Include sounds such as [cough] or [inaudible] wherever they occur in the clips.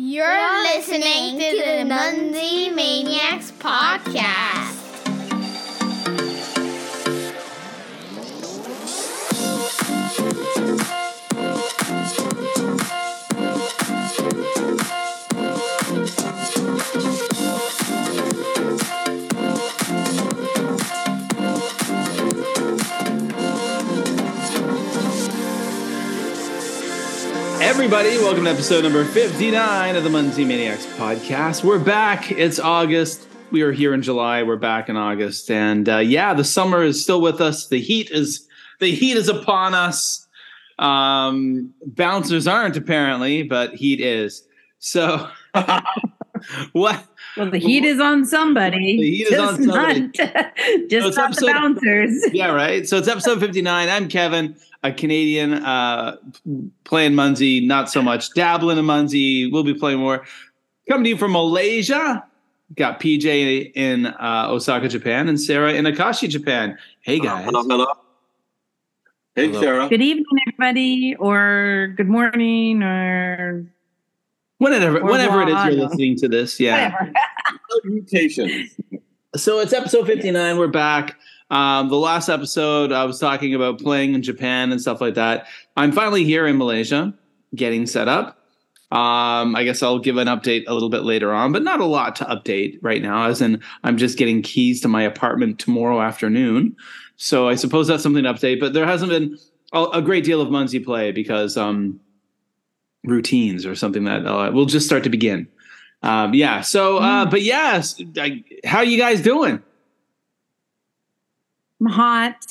You're listening to the Munzee Maniacs podcast. Everybody, welcome to episode number 59 of the Munzee Maniacs podcast. We're back. It's August. We were here in July. We're back in August. And uh, yeah, the summer is still with us. The heat is the heat is upon us. Um, bouncers aren't apparently, but heat is. So [laughs] what Well, the heat is on somebody. The heat is on somebody. Not, [laughs] just it's not the bouncers. yeah, right. So it's episode 59. I'm Kevin, a Canadian, uh, playing Munzee, not so much dabbling in Munzee. We'll be playing more. Coming to you from Malaysia. Got PJ in uh, Osaka, Japan, and Sarah in Akashi, Japan. Hey guys. Hello, hello. Hey, Hello. Sarah. Good evening, everybody, or good morning, or Whenever, Or whenever it is you're listening to this, yeah. [laughs] whatever. Salutations. So it's episode 59. We're back. Um, the last episode, I was talking about playing in Japan and stuff like that. I'm finally here in Malaysia, getting set up. Um, I guess I'll give an update a little bit later on, but not a lot to update right now, as in I'm just getting keys to my apartment tomorrow afternoon. So I suppose that's something to update, but there hasn't been a, great deal of Munzee play because um, routines or something that uh, will just start to begin. Um, yeah. So, uh, but yes, I, how you guys doing? I'm hot.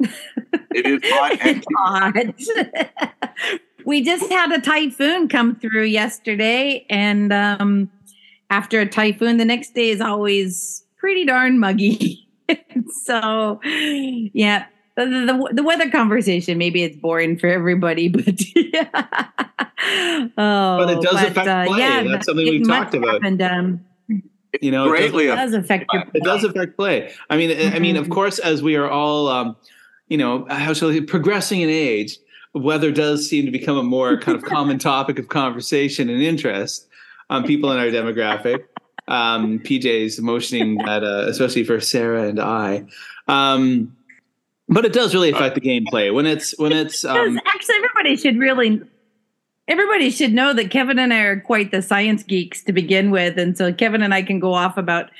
It is hot [laughs] and hot. [laughs] we just had a typhoon come through yesterday, and um, after a typhoon, the next day is always pretty darn muggy. [laughs] so, yeah. The, the, the weather conversation maybe it's boring for everybody but yeah. oh But it does affect play. That's something we've talked about. happened, um, You know, it does, greatly. it does affect your it does affect play. I mean, I I mean, of Mhm. course, as we are all, um, you know, how shall I say, progressing in age, weather does seem to become a more kind of [laughs] common topic of conversation and interest on people in our demographic. Um, PJ's motioning that, uh, especially for Sarah and I. Um, but it does really affect the gameplay when it's when it's Because um, actually, everybody should really, everybody should know that Kevin and I are quite the science geeks to begin with, and so Kevin and I can go off about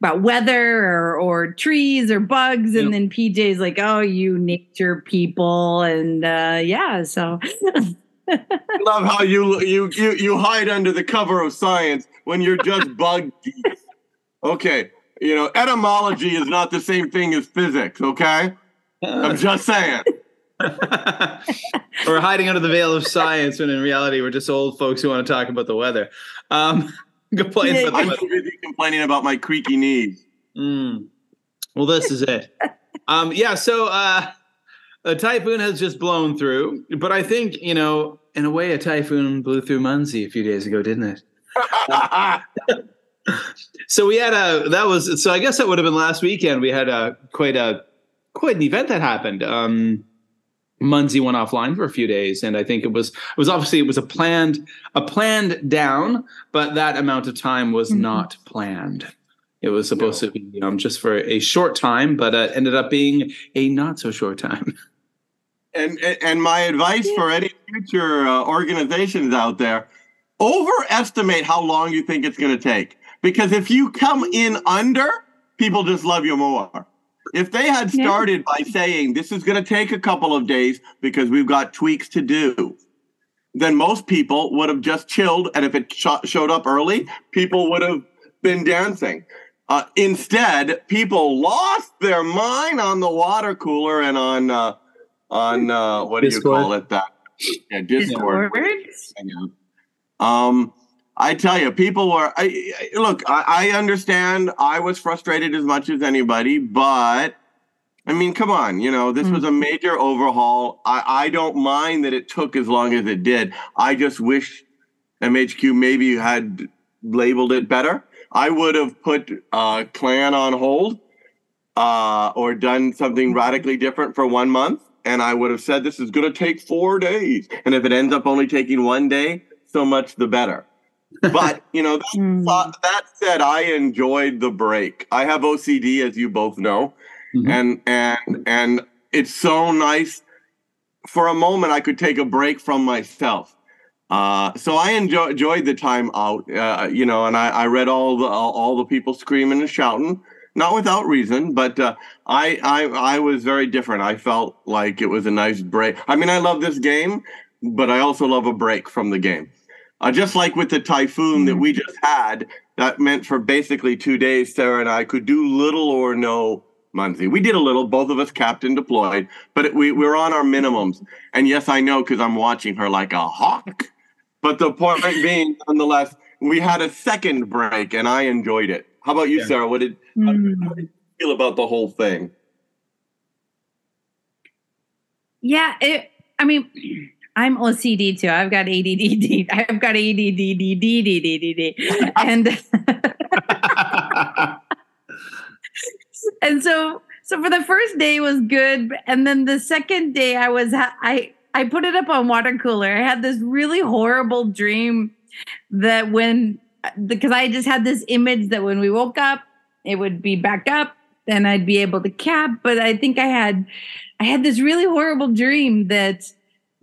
about weather or or trees or bugs, and Yep. then PJ's like, "Oh, you nature people," and uh, yeah, so I love how you, you you you hide under the cover of science when you're just [laughs] bug geeks. Okay, you know etymology is not the same thing as physics. Okay, I'm [laughs] just saying. [laughs] we're hiding under the veil of science when in reality we're just old folks who want to talk about the weather. Um, [laughs] complain Yeah, about I'm the busy complaining about my creaky knees. Mm. Well, this is it. [laughs] Um, yeah, so uh, a typhoon has just blown through, but I think you know, in a way, a typhoon blew through Munzee a few days ago, didn't it? So we had a that was so I guess that would have been last weekend. We had a quite a quite an event that happened. Um Munzee went offline for a few days, and I think it was it was obviously it was a planned a planned down, but that amount of time was Mhm. not planned. It was supposed to be um, just for a short time, but uh, ended up being a not so short time. [laughs] and and- and my advice for any future uh, organizations out there overestimate how long you think it's going to take because if you come in under people just love you more if they had Yeah. started by saying this is going to take a couple of days because we've got tweaks to do then most people would have just chilled and if it sh- showed up early people would have been dancing uh, instead people lost their mind on the water cooler and on uh, on uh, what do you call it? That yeah, Discord. Discord? Um, I tell you, people were. I, I look. I, I understand. I was frustrated as much as anybody, but I mean, come on. You know, this was a major overhaul. I, I don't mind that it took as long as it did. I just wish MHQ maybe had labeled it better. I would have put uh, Clan on hold uh, or done something radically different for one month. And I would have said, this is going to take four days. And if it ends up only taking one day, so much the better. But you know, that, Mm. uh, that said, I enjoyed the break. I have OCD, as you both know, Mhm. and and and it's so nice. For a moment, I could take a break from myself. Uh, so I enjoy, enjoyed the time out, uh, you know, and I, I read all the all, all the people screaming and shouting, not without reason, but uh, I, I I was very different. I felt like it was a nice break. I mean, I love this game, but I also love a break from the game. Uh, just like with the typhoon that we just had, that meant for basically two days, Sarah and I could do little or no Munzee. We did a little, both of us captain deployed, but it, we, we were on our minimums. And yes, I know because I'm watching her like a hawk. But the point being, nonetheless, we had a second break and I enjoyed it. How about you, Yeah. Sarah? What did, how Mm. did you feel about the whole thing? Yeah, it, I mean, I'm OCD too. I've got ADD. [laughs] I've got ADD, and [laughs] and so so for the first day was good, and then the second day I was I I put it up on water cooler. I had this really horrible dream that when because I just had this image that when we woke up, it would be back up, and I'd be able to cap. But I think I had I had this really horrible dream that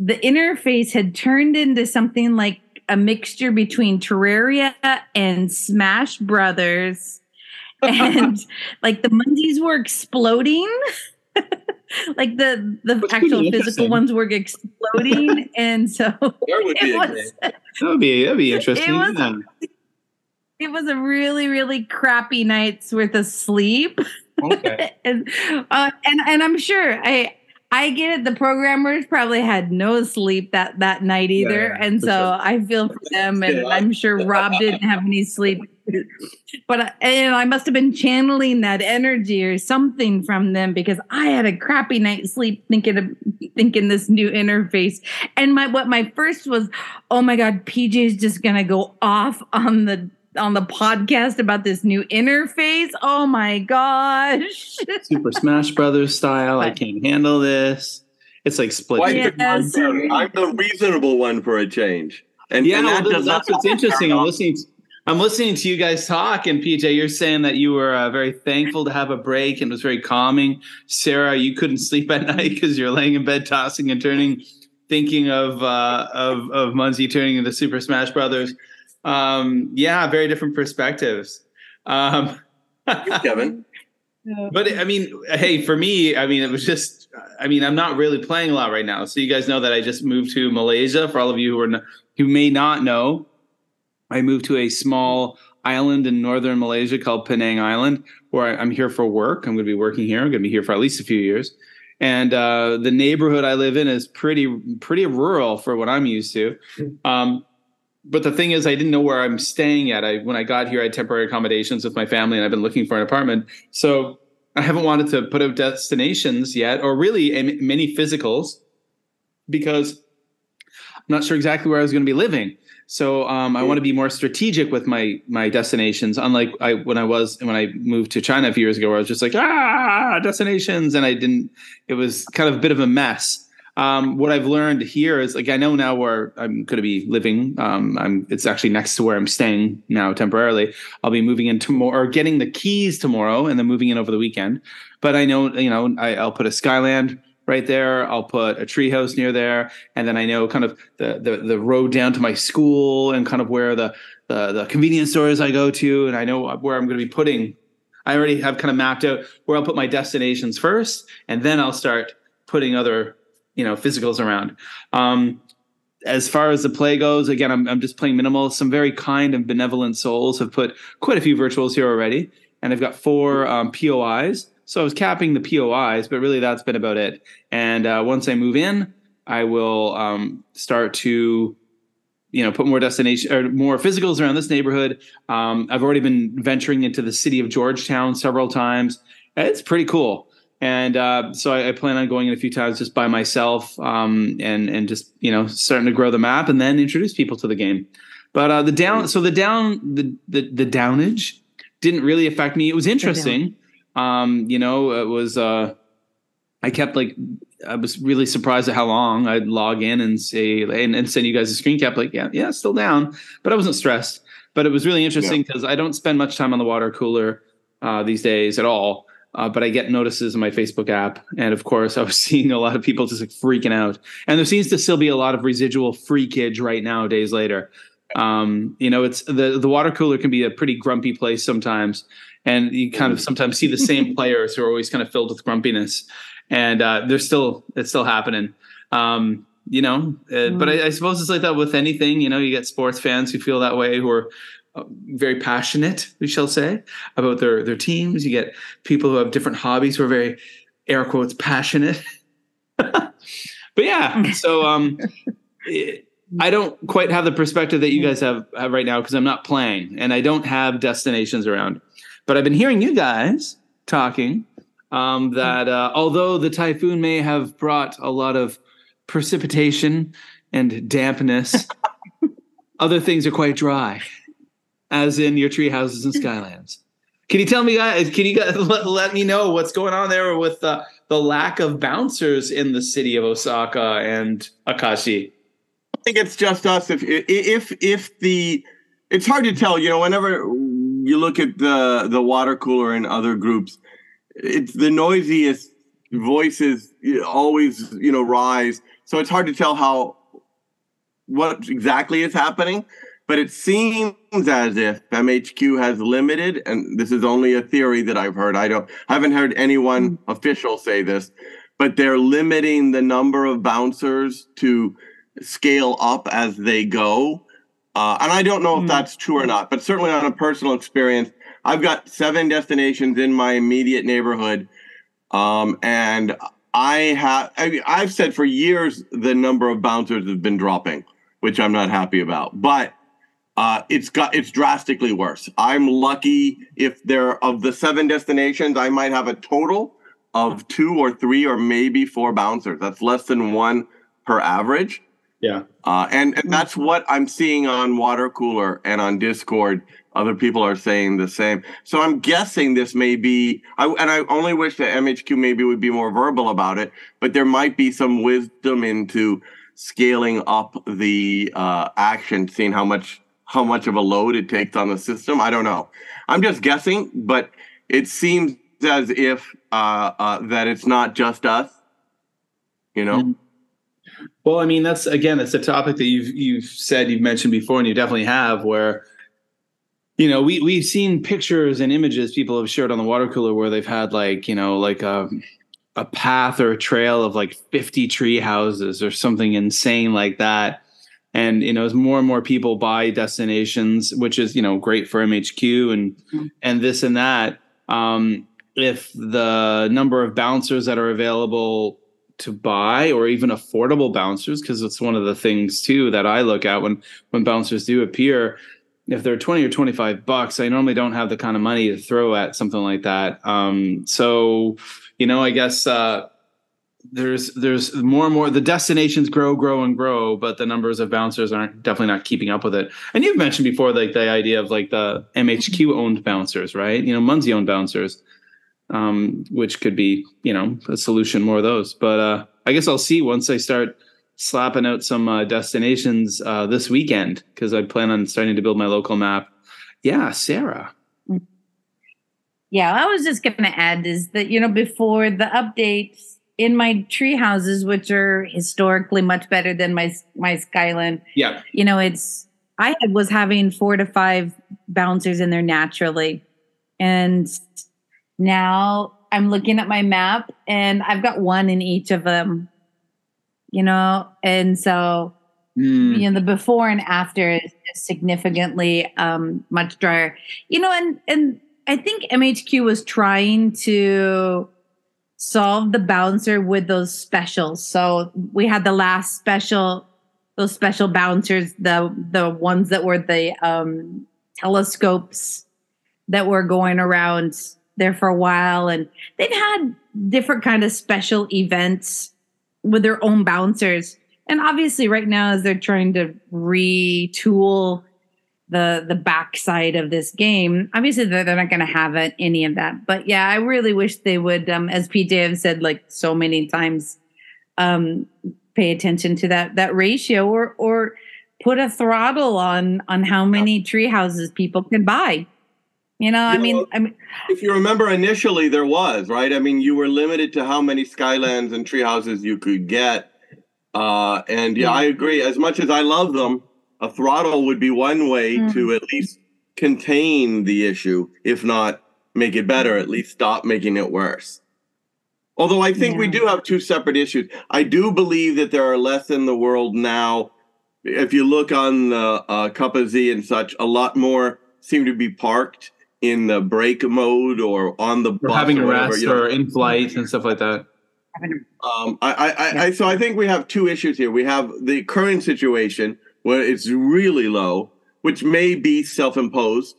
the interface had turned into something like a mixture between Terraria and Smash Brothers. And [laughs] like the Munzees were exploding. [laughs] like the the That's actual physical ones were exploding. [laughs] And so There would be it was that would be that'd be interesting. was- yeah. it was a really, really crappy night's worth of sleep. Okay. and, uh, and and I'm sure I I get it. The programmers probably had no sleep that that night either, yeah, and so sure. I feel for [laughs] them, and Yeah. I'm sure Rob didn't have any sleep. But I, and I must have been channeling that energy or something from them because I had a crappy night's sleep thinking of thinking this new interface. And my what my first was, oh my god, PJ's just gonna go off on the on the podcast about this new interface. Oh my gosh. [laughs] Super Smash Brothers style. I can't handle this. It's like split. Why Yeah. pick one Yes. I'm the reasonable one for a change. And, yeah, and well, that does that's not what's interesting. I'm listening. To, I'm listening to you guys talk, and PJ, you're saying that you were uh, very thankful to have a break and it was very calming. Sarah, you couldn't sleep at [laughs] night because you're laying in bed, tossing and turning, thinking of uh, of of Munzee turning into Super Smash Brothers. Um, yeah, very different perspectives. Um, Kevin. [laughs] But I mean, hey, for me, I mean, it was just, I mean, I'm not really playing a lot right now. So you guys know that I just moved to Malaysia. For all of you who are n- who may not know, I moved to a small island in northern Malaysia called Penang Island, where I- I'm here for work. I'm going to be working here. I'm going to be here for at least a few years. And uh, the neighborhood I live in is pretty pretty rural for what I'm used to. Um, but the thing is, I didn't know where I'm staying at. I when I got here, I had temporary accommodations with my family, and I've been looking for an apartment. So I haven't wanted to put out destinations yet, or really many physicals, because I'm not sure exactly where I was going to be living. So um, I want to be more strategic with my my destinations. Unlike I when I was when I moved to China a few years ago, where I was just like ah destinations, and I didn't. It was kind of a bit of a mess. Um, what I've learned here is like I know now where I'm going to be living. Um, I'm it's actually next to where I'm staying now temporarily. I'll be moving in tomorrow or getting the keys tomorrow, and then moving in over the weekend. But I know you know I, I'll put a Skyland right there. I'll put a treehouse near there, and then I know kind of the, the the road down to my school and kind of where the the, the convenience stores I go to, and I know where I'm going to be putting. I already have kind of mapped out where I'll put my destinations first, and then I'll start putting other you know physicals around. Um, as far as the play goes, again, I'm, I'm just playing minimal. Some very kind and benevolent souls have put quite a few virtuals here already, and I've got four um, POIs. So I was capping the POIs, but really that's been about it. And uh, once I move in, I will um, start to, you know, put more destination or more physicals around this neighborhood. Um, I've already been venturing into the city of Georgetown several times. It's pretty cool. And uh, so I, I plan on going in a few times just by myself um, and and just you know starting to grow the map and then introduce people to the game. But uh, the down, so the down, the the, the downage didn't really affect me. It was interesting. Um, you know, it was. Uh, I kept like I was really surprised at how long I'd log in and say and, and send you guys a screen cap like yeah yeah still down, but I wasn't stressed. But it was really interesting because yeah. I don't spend much time on the water cooler uh, these days at all. Uh, but I get notices in my Facebook app, and of course, [laughs] I was seeing a lot of people just like freaking out. And there seems to still be a lot of residual freakage right now, days later. Um, you know, it's the the water cooler can be a pretty grumpy place sometimes, and you kind of sometimes see the same [laughs] players who are always kind of filled with grumpiness, and uh, they're still it's still happening. Um, you know, uh, mm. but I, I, suppose it's like that with anything. You know, you get sports fans who feel that way, who are very passionate, we shall say, about their their teams. You get people who have different hobbies who are very air quotes passionate. [laughs] but yeah, so um. I don't quite have the perspective that you guys have, have right now because I'm not playing and I don't have destinations around. But I've been hearing you guys talking um, that uh, although the typhoon may have brought a lot of precipitation and dampness, [laughs] other things are quite dry, as in your tree houses and [laughs] skylands. Can you tell me, guys? Can you guys [laughs] let, let me know what's going on there with uh, the lack of bouncers in the city of Osaka and Akashi? I think it's just us. If if if the it's hard to tell. You know, whenever you look at the the water cooler and other groups, it's the noisiest voices always you know rise. So it's hard to tell how what exactly is happening. But it seems as if MHQ has limited, and this is only a theory that I've heard. I don't, I haven't heard anyone mm. official say this, but they're limiting the number of bouncers to scale up as they go. Uh, and I don't know if hmm. that's true or not, but certainly on a personal experience, I've got seven destinations in my immediate neighborhood. Um, and I have, I, I've said for years the number of bouncers has been dropping, which I'm not happy about. But uh, it's got it's drastically worse. I'm lucky if there of the seven destinations, I might have a total of two or three or maybe four bouncers. That's less than one per average. Yeah. Uh, and, and that's what I'm seeing on Water Cooler and on Discord. Other people are saying the same. So I'm guessing this may be, I, and I only wish that MHQ maybe would be more verbal about it, but there might be some wisdom into scaling up the uh, action, seeing how much how much of a load it takes on the system. I don't know. I'm just guessing, but it seems as if uh, uh, that it's not just us. You know. Mm-hmm. Well, I mean, that's again, it's a topic that you've you've said you've mentioned before, and you definitely have, where you know we we've seen pictures and images people have shared on the water cooler where they've had like you know like a a path or a trail of like 50 tree houses or something insane like that and you know as more and more people buy destinations which is you know great for mhq and mm-hmm. and this and that um if the number of bouncers that are available to buy or even affordable bouncers because it's one of the things too that I look at when when bouncers do appear if they're 20 or 25 bucks I normally don't have the kind of money to throw at something like that um, so you know I guess uh, there's there's more and more the destinations grow grow and grow but the numbers of bouncers aren't definitely not keeping up with it and you've mentioned before like the idea of like the mhq owned bouncers right you know munzee owned bouncers um, which could be you know a solution more of those. But uh, I guess I'll see once I start slapping out some uh, destinations uh, this weekend because I plan on starting to build my local map. Yeah, Sarah. Yeah, I was just going to add is that you know before the updates in my tree houses, which are historically much better than my my Skyland. Yeah, you know it's I was having four to five bouncers in there naturally, and now I'm looking at my map and I've got one in each of them, you know, and so mm. you know the before and after is significantly um, much drier, you know, and and I think MHQ was trying to solve the bouncer with those specials. So we had the last special, those special bouncers, the the ones that were the um, telescopes that were going around there for a while and they've had different kind of special events with their own bouncers and obviously right now as they're trying to retool the the backside of this game obviously they're, they're not going to have it, any of that but yeah i really wish they would um, as pj have said like so many times um, pay attention to that that ratio or or put a throttle on on how many tree houses people can buy. You know, I mean, know, I mean, If you remember, initially there was right. I mean, you were limited to how many skylands and tree houses you could get. Uh, and yeah, Yeah. I agree. As much as I love them, a throttle would be one way Mhm. to at least contain the issue, if not make it better, at least stop making it worse. Although I think we do have two separate issues. I do believe that there are less in the world now. If you look on the uh, CuppaZee and such, a lot more seem to be parked in the brake mode or on the Or bus having or a whatever, rest you know. or in flight and stuff like that. Um, I, I, I, I, so I think we have two issues here. We have the current situation where it's really low, which may be self-imposed,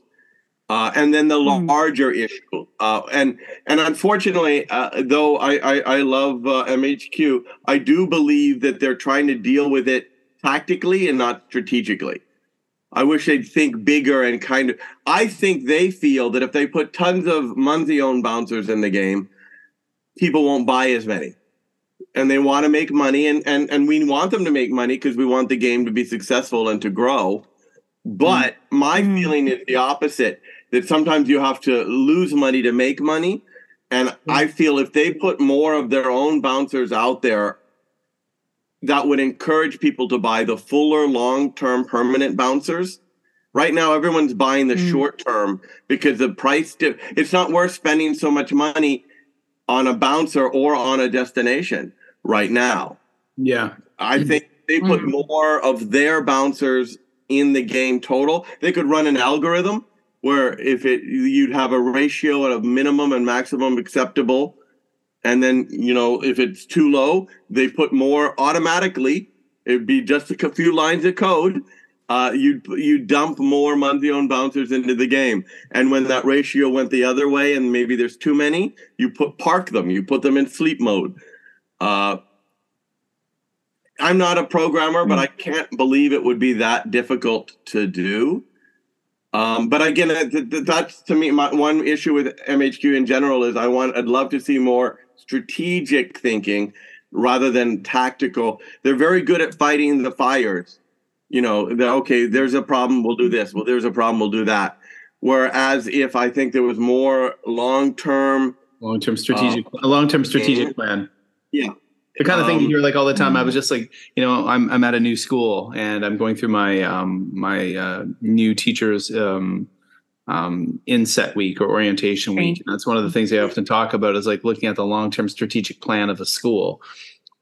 uh, and then the Hmm. larger issue. Uh, and and unfortunately, uh, though I, I, I love uh, MHQ, I do believe that they're trying to deal with it tactically and not strategically. I wish they'd think bigger and kind of. I think they feel that if they put tons of Munzee-owned bouncers in the game, people won't buy as many and they want to make money and and and we want them to make money because we want the game to be successful and to grow but my Mm. feeling is the opposite that sometimes you have to lose money to make money and i feel if they put more of their own bouncers out there that would encourage people to buy the fuller long-term permanent bouncers right now everyone's buying the Mm. short term because the price di- it's not worth spending so much money on a bouncer or on a destination right now. Yeah. I think they put Mm. more of their bouncers in the game total. They could run an algorithm where if it you'd have a ratio of minimum and maximum acceptable and then you know if it's too low they put more automatically it'd be just a few lines of code uh, you you dump more Munzee-owned bouncers into the game, and when that ratio went the other way, and maybe there's too many, you put park them. You put them in sleep mode. Uh, I'm not a programmer, but I can't believe it would be that difficult to do. Um, but again, that- that- that's to me my one issue with MHQ in general is I want I'd love to see more strategic thinking rather than tactical. They're very good at fighting the fires you know, that okay, there's a problem, we'll do this. Well, there's a problem, we'll do that. Whereas if I think there was more long term, Long term strategic, a long term strategic plan. yeah, The kind of thing you Um, hear like all the time. I was just like, you know, I'm I'm at a new school and I'm going through my um my uh, new teachers um um inset week or orientation week. And that's one of the things they often talk about is like looking at the long term strategic plan of a school.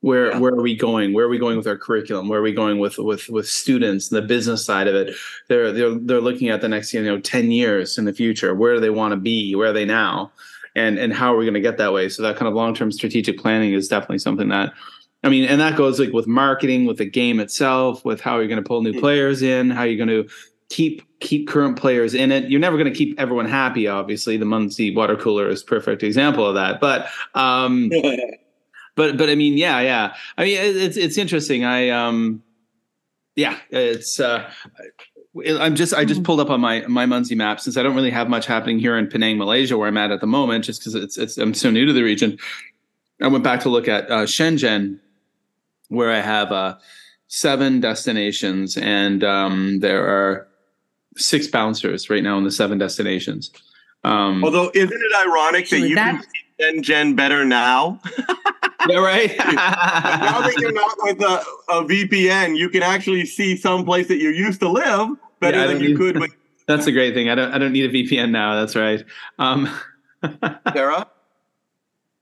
Where Yeah. where are we going? Where are we going with our curriculum? Where are we going with with with students? And the business side of it. They're they're they're looking at the next you know ten years in the future. Where do they want to be? Where are they now? And and how are we going to get that way? So that kind of long term strategic planning is definitely something that I mean, and that goes like with marketing, with the game itself, with how you're going to pull new Mm. players in, how you're going to keep keep current players in it. You're never going to keep everyone happy. Obviously, the Munzee water cooler is a perfect example of that. But um, [laughs] but but I mean, yeah, yeah. I mean, it's it's interesting. I um, yeah, it's uh, I'm just I just Mhm. pulled up on my my Munzee map since I don't really have much happening here in Penang, Malaysia, where I'm at at the moment, just because it's it's I'm so new to the region. I went back to look at uh, Shenzhen, where I have uh, seven destinations, and um, there are six bouncers right now in the seven destinations. Um, Although, isn't it ironic that you can that's- see Gen better now? [laughs] yeah, right. [laughs] now that you're not with a, a VPN, you can actually see some place that you used to live better Yeah, than you need- could [laughs] with That's the great thing. I don't I don't need a VPN now. That's right. Um, Sarah.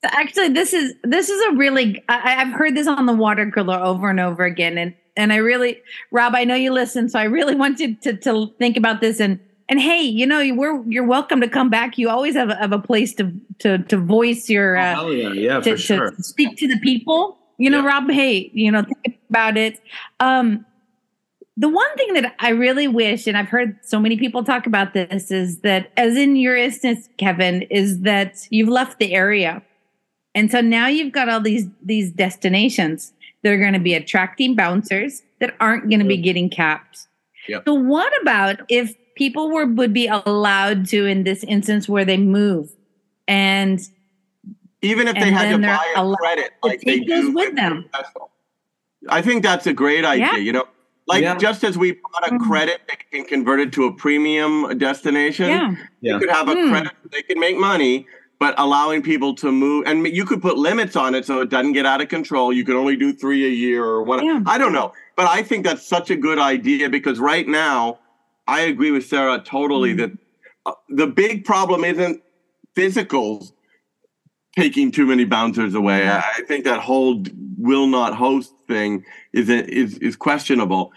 So actually, this is this is a really I, I've heard this on the water cooler over and over again, and and I really, Rob, I know you listen, so I really want you to to think about this and and hey, you know, we're you're welcome to come back. You always have a, have a place to to to voice your uh, hell yeah, yeah, to, for sure. to speak to the people. You know, Yeah. Rob, hey, you know, think about it. Um, the one thing that I really wish, and I've heard so many people talk about this, is that, as in your instance, Kevin, is that you've left the area, and so now you've got all these these destinations that are going to be attracting bouncers that aren't going to be getting capped. Yep. So, what about if people were would be allowed to, in this instance, where they move and even if they And had to buy a credit to like they take those do with with them. I think that's a great idea. Yeah. You know, like Yeah. just as we bought a Mhm. credit that can convert it to a premium destination, Yeah. Yeah. you could have a Hmm. credit they could make money, but allowing people to move and you could put limits on it so it doesn't get out of control. You could only do three a year or whatever. Yeah. I don't know, but I think that's such a good idea because right now, I agree with Sarah totally Hmm. that uh, the big problem isn't physicals taking too many bouncers away. I, I think that whole will not host thing is is is questionable.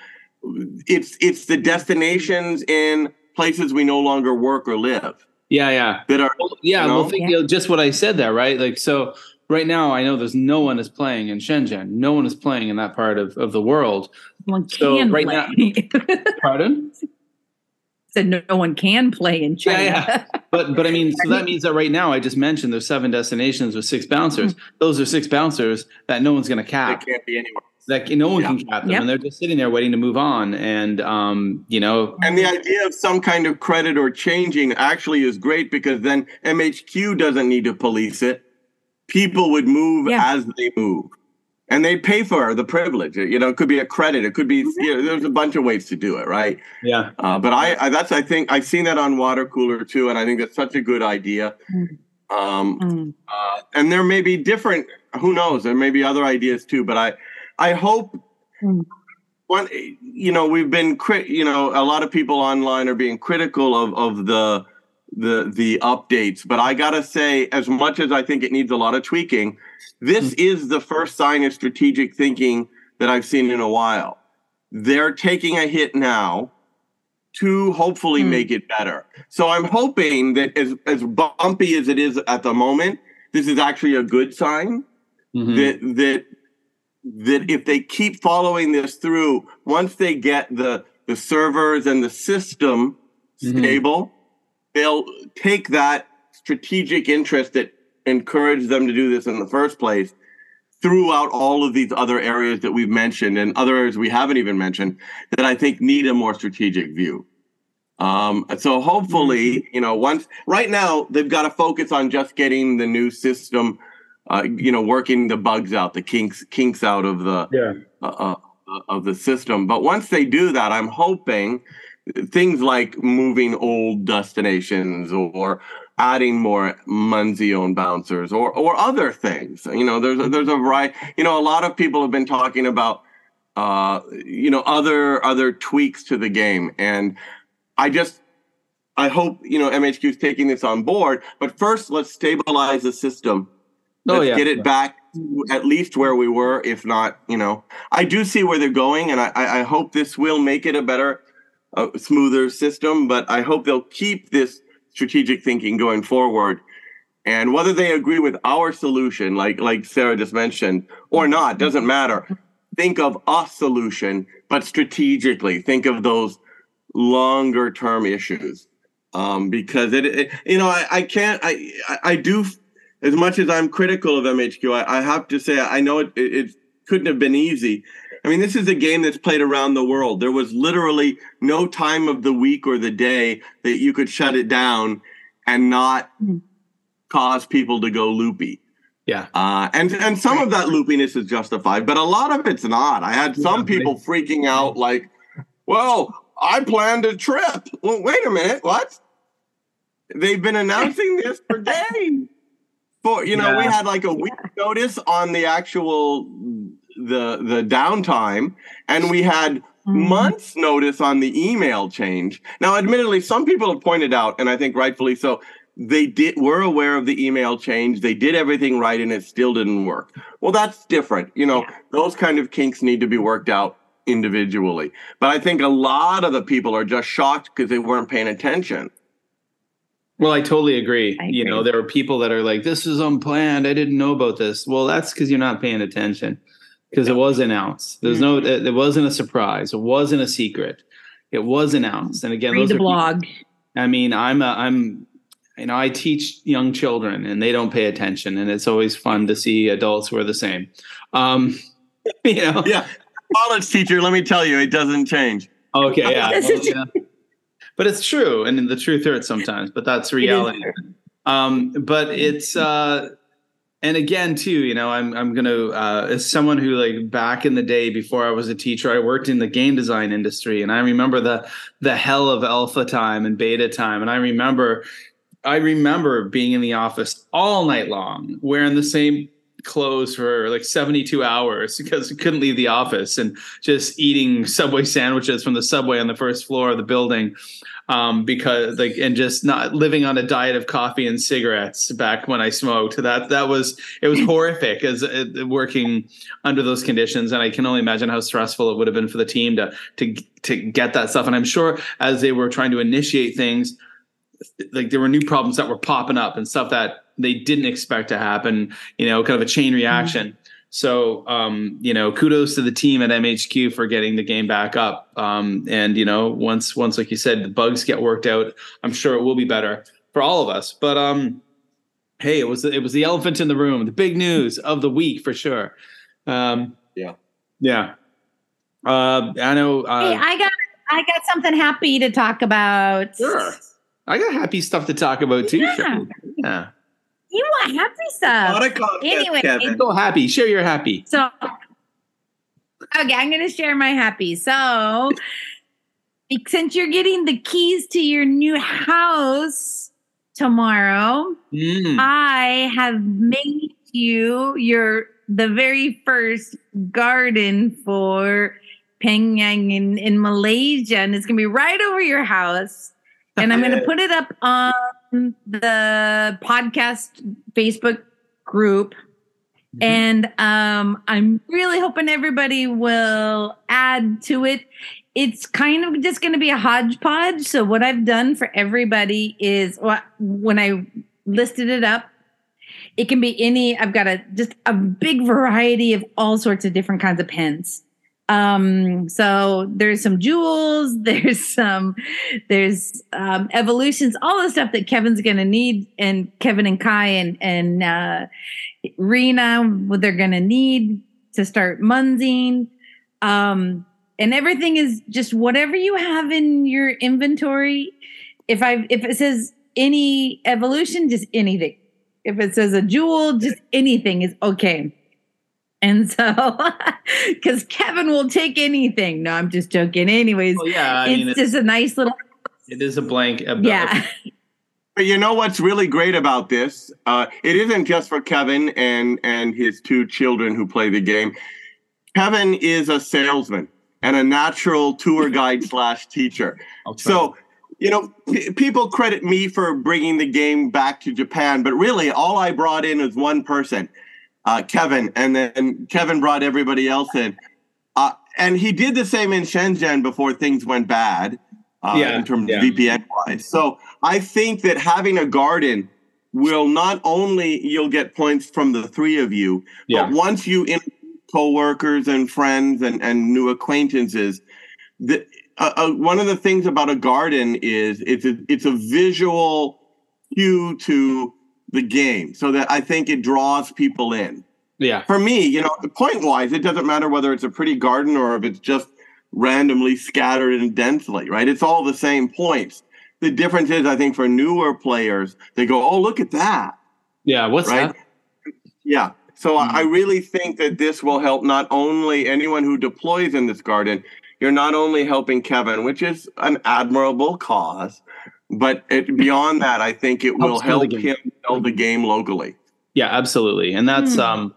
It's it's the destinations in places we no longer work or live Yeah, yeah. that are Well, yeah, You well, think, you know, just what I said there, right? Like, so right now, I know there's no one is playing in Shenzhen. No one is playing in that part of, of the world. One So can right play. [laughs] Pardon? [laughs] Said no, no one can play in China. Yeah, [laughs] But but I mean, so that means that right now, I just mentioned there's seven destinations with six bouncers. Those are six bouncers that no one's going to they cap. can't be anywhere. That no one Yeah. can cap them, Yep. and they're just sitting there waiting to move on. And um, you know, And the idea of some kind of credit or changing actually is great because then MHQ doesn't need to police it. People would move Yeah. as they move. And they pay for the privilege. You know, it could be a credit. It could be, Mm-hmm. you know, there's a bunch of ways to do it, right? yeah, Uh, but I, I, that's, I think I've seen that on water cooler too. And I think that's such a good idea. Mm. Um, Mm. uh, and there may be different, who knows, there may be other ideas too, but I, I hope Mm. one, you know, we've been, crit, you know, a lot of people online are being critical of, of the, the, the updates, but I gotta say, as much as I think it needs a lot of tweaking, this is the first sign of strategic thinking that I've seen in a while. They're taking a hit now to hopefully Hmm. make it better. So I'm hoping that as, as bumpy as it is at the moment, this is actually a good sign Mhm. that that that if they keep following this through, once they get the the servers and the system Mhm. stable, they'll take that strategic interest that encouraged them to do this in the first place throughout all of these other areas that we've mentioned and other areas we haven't even mentioned that I think need a more strategic view. Um, so hopefully, you know, once right now they've got to focus on just getting the new system, uh, you know, working the bugs out, the kinks kinks out of the yeah, uh, uh, of the system. But once they do that, I'm hoping things like moving old destinations or adding more Munzee owned bouncers or or other things. You know, there's a, there's a variety. You know, a lot of people have been talking about uh, you know other other tweaks to the game, and I just I hope you know MHQ is taking this on board. But first, let's stabilize the system. Oh, Let's yeah. get it back to at least where we were, if not, you know. I do see where they're going, and I I hope this will make it a better, uh, smoother system. But I hope they'll keep this strategic thinking going forward. And whether they agree with our solution, like like Sarah just mentioned, or not, doesn't matter. Think of a solution, but strategically think of those longer term issues. Um, because it, it you know, I, I can't, I, I, I do, as much as I'm critical of MHQ, I, I have to say, I know it, it, it couldn't have been easy. I mean, this is a game that's played around the world. There was literally no time of the week or the day that you could shut it down and not Mhm. cause people to go loopy. yeah. Uh, and and some of that loopiness is justified, but a lot of it's not. I had some Yeah, people freaking out, like, "Well, I planned a trip." Well, wait a minute, what? They've been announcing [laughs] this for days. For you know, we had like a week notice on the actual the the downtime, and we had Mhm. months notice on the email change. Now, admittedly, some people have pointed out, and I think rightfully so, they did were aware of the email change. They did everything right, and it still didn't work. Well, that's different. You know, Yeah. those kind of kinks need to be worked out individually. But I think a lot of the people are just shocked because they weren't paying attention. Well, I totally agree. I You know, there are people that are like, "This is unplanned. I didn't know about this." Well, that's because you're not paying attention. Because it was announced. There's no. Mm-hmm. It, it wasn't a surprise. It wasn't a secret. It was announced. And again, Read those the are people- blog. I mean, I'm a, I'm, you know, I teach young children and they don't pay attention, and it's always fun to see adults who are the same. Um, [laughs] you know. Yeah. College teacher, let me tell you, it doesn't change. Okay. Yeah. Well, yeah. But it's true, and the truth hurts sometimes. But that's reality. Um, but it's uh, and again too you know i'm i'm gonna uh, as someone who like back in the day before i was a teacher i worked in the game design industry and i remember the the hell of alpha time and beta time. And i remember i remember being in the office all night long wearing the same clothes for like 72 hours [laughs] because we couldn't leave the office and just eating subway sandwiches from the subway on the first floor of the building um, because like and just not living on a diet of coffee and cigarettes back when I smoked. That that was it was horrific as uh, working under those conditions, and I can only imagine how stressful it would have been for the team to to to get that stuff. And I'm sure as they were trying to initiate things, like there were new problems that were popping up and stuff that they didn't expect to happen. You know, kind of a chain reaction. Mm-hmm so, um, you know, kudos to the team at MHQ for getting the game back up. Um, and you know, once once like you said, the bugs get worked out, I'm sure it will be better for all of us. But um, hey, it was it was the elephant in the room, the big news of the week for sure. Um, yeah, yeah. Uh, I know. Uh, hey, I got I got something happy to talk about. Sure. I got happy stuff to talk about too. Yeah. Sure. Yeah. You want happy stuff. anyway, Kevin. So happy. Share your happy. So, okay, I'm going to share my happy. So, since you're getting the keys to your new house tomorrow, Mm. I have made you your the very first garden for Penang in, in Malaysia, and it's gonna be right over your house. And I'm gonna [laughs] put it up on the podcast Facebook group. Mm-hmm. And um, I'm really hoping everybody will add to it. It's kind of just going to be a hodgepodge. So, what I've done for everybody is what when I listed it up, it can be any, I've got a just a big variety of all sorts of different kinds of pens. Um, so there's some jewels, [laughs] there's some, there's um, evolutions, all the stuff that Kevin's gonna need, and Kevin and Kai and and uh, Rena, what they're gonna need to start munzing. Um, and everything is just whatever you have in your inventory. If I if it says any evolution, just anything. If it says a jewel, just anything is okay. And so, [laughs] because Kevin will take anything. No, I'm just joking. Anyways, Well, yeah, I it's mean, it's, just a nice little. it is a blank. A, Yeah. [laughs] But you know what's really great about this? Uh, it isn't just for Kevin and and his two children who play the game. Kevin is a salesman and a natural tour [laughs] guide slash teacher. I'll. So, you know, p- people credit me for bringing the game back to Japan, but really, all I brought in is one person, uh, Kevin, and then Kevin brought everybody else in. Uh, and he did the same in Shenzhen before things went bad, uh, Yeah, in terms yeah. of VPN wise. So I think that having a garden will not only you'll get points from the three of you, yeah. but once you in coworkers and friends and, and new acquaintances, the, uh, uh, one of the things about a garden is it's a, it's a visual cue to the game, so that I think it draws people in. Yeah. For me, you know, point wise, it doesn't matter whether it's a pretty garden or if it's just randomly scattered and densely, right? It's all the same points. The difference is, I think, for newer players, they go, "Oh, look at that!" Yeah. What's right? that? Yeah. So I- I Mhm. really think that this will help not only anyone who deploys in this garden, you're not only helping Kevin, which is an admirable cause, but it, beyond that, I think it will Helps build help him build the game locally. Yeah, absolutely. And that's Hmm. um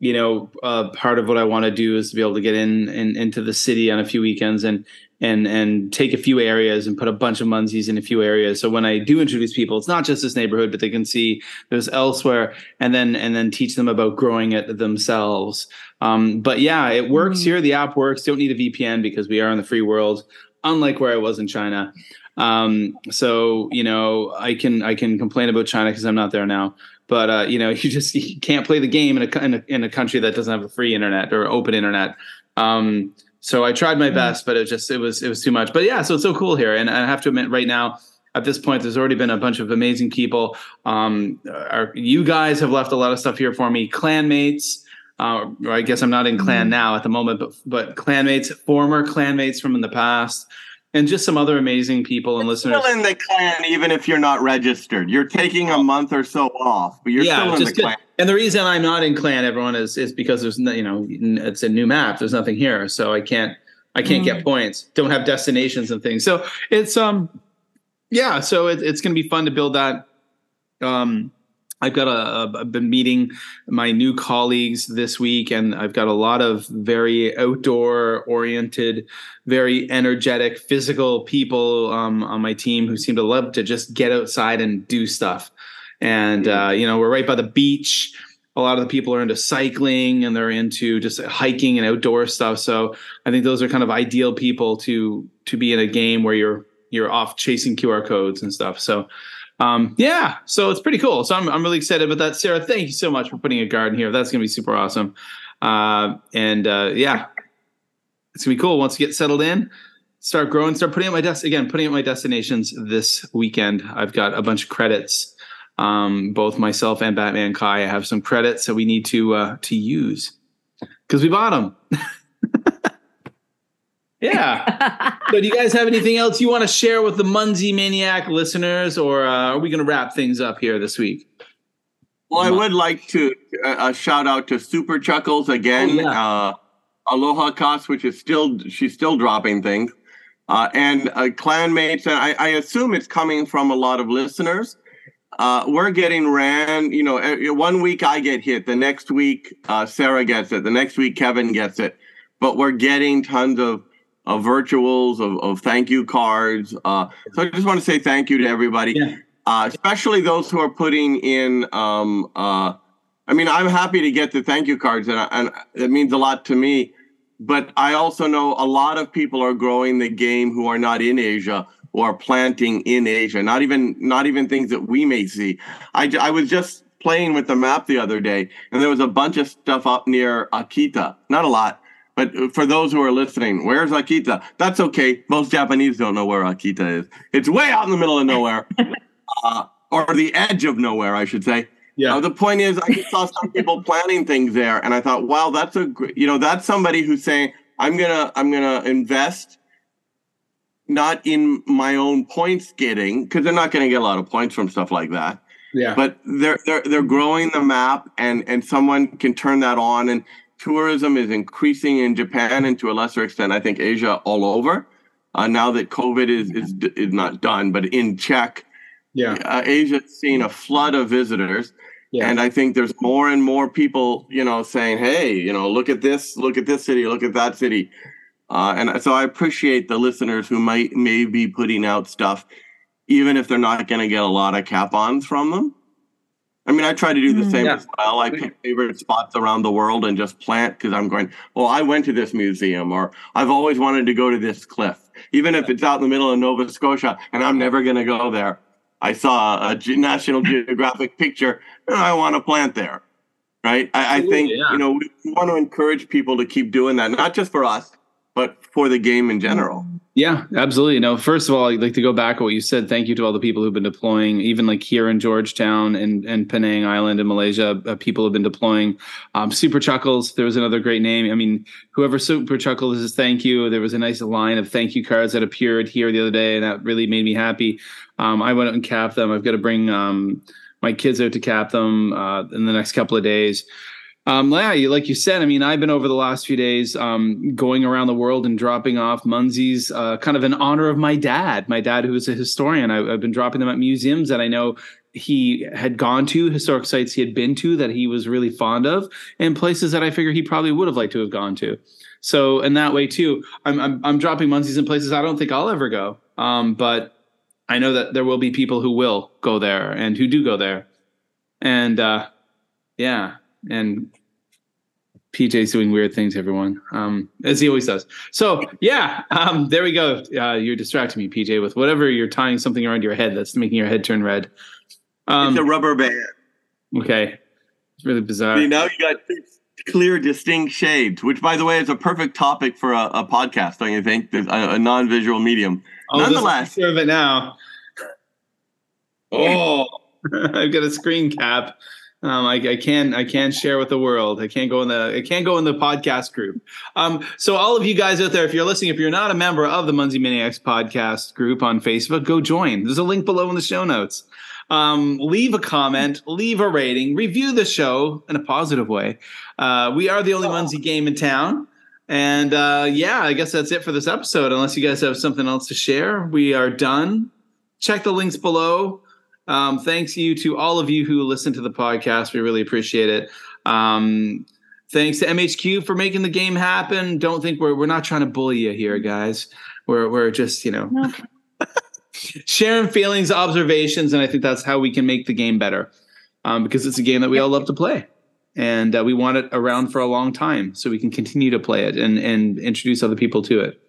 you know, uh part of what I want to do is to be able to get in, in into the city on a few weekends and and and take a few areas and put a bunch of munzees in a few areas. So when I do introduce people, it's not just this neighborhood, but they can see there's elsewhere and then and then teach them about growing it themselves. Um but yeah, it works Mhm. here. The app works. Don't need a VPN because we are in the free world, unlike where I was in China. Um so, you know, I can I can complain about China because I'm not there now but uh, you know [laughs] you just you can't play the game in a, in a in a country that doesn't have a free internet or open internet. Um so i tried my Mm. best but it just it was it was too much. But yeah so it's so cool here. And i have to admit right now at this point there's already been a bunch of amazing people. Um our, you guys have left a lot of stuff here for me. Clanmates uh, I guess I'm not in clan Mhm. now at the moment, but but clanmates, former clanmates from in the past, and just some other amazing people and listeners. Still in the clan, even if you're not registered. You're taking a month or so off, but you're Yeah, still in the clan. And the reason I'm not in clan, everyone, is is because there's no, you know it's a new map. There's nothing here, so I can't I can't mm. get points. Don't have destinations and things. So it's um yeah. So it, it's going to be fun to build that. Um, I've got a, I've been meeting my new colleagues this week, and I've got a lot of very outdoor oriented, very energetic, physical people um, on my team who seem to love to just get outside and do stuff. And uh, you know, we're right by the beach. A lot of the people are into cycling and they're into just hiking and outdoor stuff. So I think those are kind of ideal people to to be in a game where you're you're off chasing QR codes and stuff. So um, yeah, so it's pretty cool. So I'm, I'm really excited about that. Sarah, thank you so much for putting a garden here. That's going to be super awesome. Uh, and uh, yeah, it's going to be cool once you get settled in. Start growing, start putting up my desk again, putting up my destinations this weekend. I've got a bunch of credits. Um, both myself and Batman Kai have some credits that we need to uh, to use because we bought them. [laughs] Yeah. [laughs] so, do you guys have anything else you want to share with the Munzee Maniac listeners, or uh, are we going to wrap things up here this week? Well, I would like to uh, shout out to Super Chuckles again. Oh, yeah. uh, Aloha Cost, which is still she's still dropping things, uh, and uh, clanmates, and I, I, assume it's coming from a lot of listeners. Uh, we're getting ran. You know, one week I get hit, the next week uh, Sarah gets it, the next week Kevin gets it, but we're getting tons of of virtuals, of, of thank you cards. Uh, so I just want to say thank you to everybody, yeah. uh, especially those who are putting in. Um, uh, I mean, I'm happy to get the thank you cards, and, and it means a lot to me. But I also know a lot of people are growing the game who are not in Asia, who are planting in Asia. Not even not even things that we may see. I, I was just playing with the map the other day, and there was a bunch of stuff up near Akita. Not a lot, but for those who are listening, where's Akita? That's okay. Most Japanese don't know where Akita is. It's way out in the middle of nowhere, [laughs] uh, or the edge of nowhere, I should say. Yeah. Uh, the point is, I saw some people [laughs] planning things there, and I thought, wow, that's a you know that's somebody who's saying, I'm gonna I'm gonna invest not in my own points getting because they're not going to get a lot of points from stuff like that. Yeah. But they're they're they're growing the map, and and someone can turn that on, and tourism is increasing in Japan and to a lesser extent, I think Asia all over. Uh, now that COVID is, is is not done, but in check, yeah, uh, Asia's seen a flood of visitors, yeah. and I think there's more and more people, you know, saying, "Hey, you know, look at this, look at this city, look at that city," uh, and so I appreciate the listeners who might may be putting out stuff, even if they're not going to get a lot of cap-ons from them. I mean, I try to do the mm, same yeah. as well. I pick favorite spots around the world and just plant because I'm going, well, I went to this museum or I've always wanted to go to this cliff, even if it's out in the middle of Nova Scotia and I'm never going to go there. I saw a National [laughs] Geographic picture and I want to plant there. Right. I, I think, yeah. you know, we want to encourage people to keep doing that, not just for us, but for the game in general. Yeah, absolutely. No, first of all, I'd like to go back to what you said. Thank you to all the people who've been deploying, even like here in Georgetown and, and Penang Island in Malaysia. Uh, people have been deploying. Um, Super Chuckles, there was another great name. I mean, whoever Super Chuckles is, thank you. There was a nice line of thank you cards that appeared here the other day, and that really made me happy. Um, I went out and capped them. I've got to bring um, my kids out to cap them uh, in the next couple of days. Um, yeah, like you said, I mean, I've been over the last few days um, going around the world and dropping off Munzees, uh, kind of in honor of my dad. My dad, who is a historian, I, have been dropping them at museums that I know he had gone to, historic sites he had been to that he was really fond of, and places that I figure he probably would have liked to have gone to. So, in that way too, I'm I'm, I'm dropping Munzees in places I don't think I'll ever go, um, but I know that there will be people who will go there and who do go there, and uh, yeah, and PJ's doing weird things, everyone, um, as he always does. So yeah, um, there we go. Uh, you're distracting me, PJ, with whatever you're tying something around your head that's making your head turn red. Um, it's a rubber band. Okay, it's really bizarre. See, now you got clear, distinct shades, which, by the way, is a perfect topic for a, a podcast. Don't you think? A, a non-visual medium. Oh, Nonetheless, of it now. Oh, [laughs] I've got a screen cap. Um, I, I can I can share with the world. I can't go in the I can't go in the podcast group. Um, so all of you guys out there, if you're listening, if you're not a member of the Munzee Maniacs podcast group on Facebook, go join. There's a link below in the show notes. Um, leave a comment, leave a rating, review the show in a positive way. Uh, we are the only Munzee game in town. And uh, yeah, I guess that's it for this episode. Unless you guys have something else to share, we are done. Check the links below. Um, thanks you to all of you who listen to the podcast. We really appreciate it. Um, thanks to MHQ for making the game happen. Don't think we're we're not trying to bully you here, guys. We're we're just you know No. [laughs] sharing feelings, observations, and I think that's how we can make the game better. Um, because it's a game that we all love to play, and uh, we want it around for a long time, so we can continue to play it and and introduce other people to it.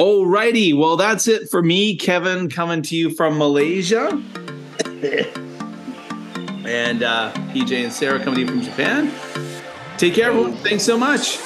Alrighty, well that's it for me, Kevin, coming to you from Malaysia, [laughs] and uh, PJ and Sarah coming to you from Japan. Take care, everyone. Thanks so much.